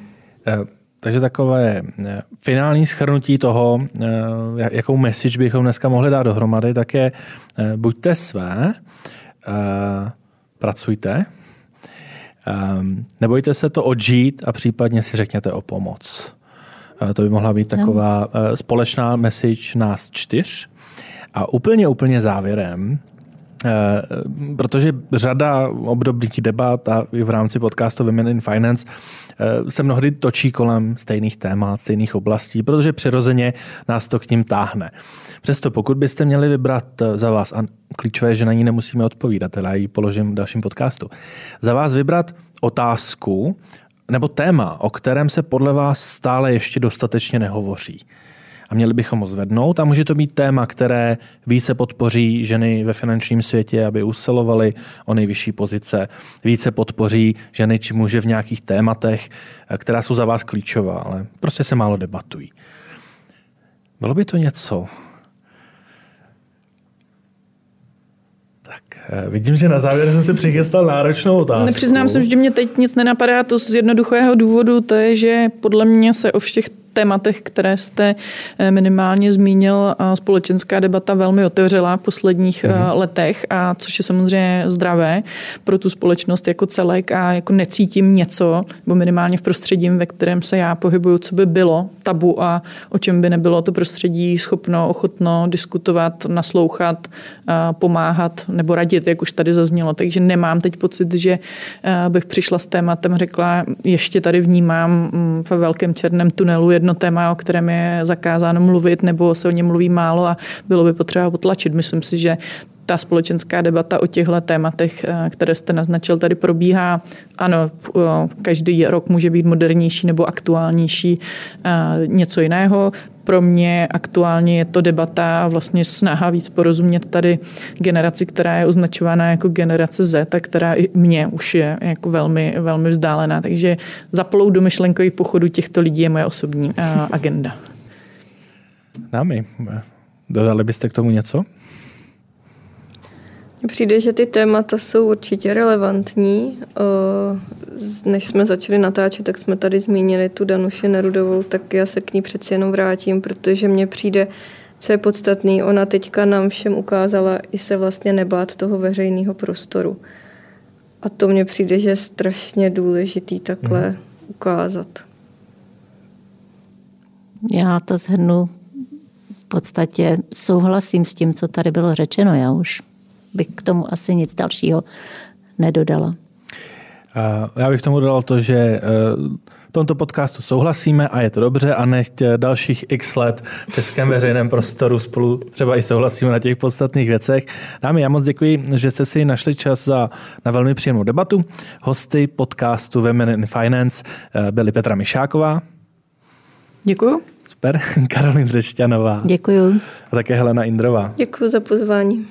Takže takové eh, finální schrnutí toho, eh, jakou message bychom dneska mohli dát dohromady, tak je eh, buďte své, pracujte, nebojte se to odžít a případně si řekněte o pomoc. To by mohla být taková společná message nás čtyř. A úplně, úplně závěrem, protože řada obdobných debat a i v rámci podcastu Women in Finance Eh, se mnohdy točí kolem stejných témat, stejných oblastí, protože přirozeně nás to k ním táhne. Přesto pokud byste měli vybrat eh, za vás, a klíčové, že na ní nemusíme odpovídat, ale já ji položím v dalším podcastu, za vás vybrat otázku nebo téma, o kterém se podle vás stále ještě dostatečně nehovoří a měli bychom ho zvednout. A může to být téma, které více podpoří ženy ve finančním světě, aby usilovaly o nejvyšší pozice, více podpoří ženy či muže v nějakých tématech, eh, která jsou za vás klíčová, ale prostě se málo debatují. Bylo by to něco, Eh, vidím, že na závěr jsem si přichystal náročnou otázku. Nepřiznám se, že mě teď nic nenapadá, to z jednoduchého důvodu, to je, že podle mě se o všech tématech, které jste eh, minimálně zmínil, společenská debata velmi otevřela v posledních mm-hmm. letech, a což je samozřejmě zdravé pro tu společnost jako celek a jako necítím něco, nebo minimálně v prostředí, ve kterém se já pohybuju, co by bylo tabu a o čem by nebylo to prostředí schopno, ochotno diskutovat, naslouchat, pomáhat nebo radit, jak už tady zaznělo. Takže nemám teď pocit, že bych přišla s tématem, řekla, ještě tady vnímám mm, ve velkém černém tunelu jedno téma, o kterém je zakázáno mluvit, nebo se o něm mluví málo a bylo by potřeba potlačit. Myslím si, že ta společenská debata o těchto tématech, eh, které jste naznačil, tady probíhá. Ano, eh, každý rok může být modernější nebo aktuálnější eh, něco jiného. Pro mě aktuálně je to debata a vlastně snaha víc porozumět tady generaci, která je označována jako generace Z a která i mě už je jako velmi, velmi vzdálená. Takže zaplout do myšlenkových pochodů těchto lidí je moje osobní agenda. Námi, dodali byste k tomu něco? Mně přijde, že ty témata jsou určitě relevantní. Než jsme začali natáčet, tak jsme tady zmínili tu Danuši Nerudovou, tak já se k ní přeci jenom vrátím, protože mně přijde, co je podstatný, ona teďka nám všem ukázala i se vlastně nebát toho veřejného prostoru. A to mně přijde, že je strašně důležitý takhle mm. ukázat. Já to zhrnu v podstatě souhlasím s tím, co tady bylo řečeno. Já už bych k tomu asi nic dalšího nedodala. Já bych tomu dodal to, že eh, v tomto podcastu souhlasíme a je to dobře a nechť eh, dalších x let v českém veřejném prostoru spolu třeba i souhlasíme na těch podstatných věcech. Dámy, já moc děkuji, že jste si našli čas za, na velmi příjemnou debatu. Hosty podcastu Women in Finance eh, byly Petra Mišáková. Děkuju. Super. (laughs) Karolín Břešťanová. Děkuju. A také Helena Indrová. Děkuji za pozvání.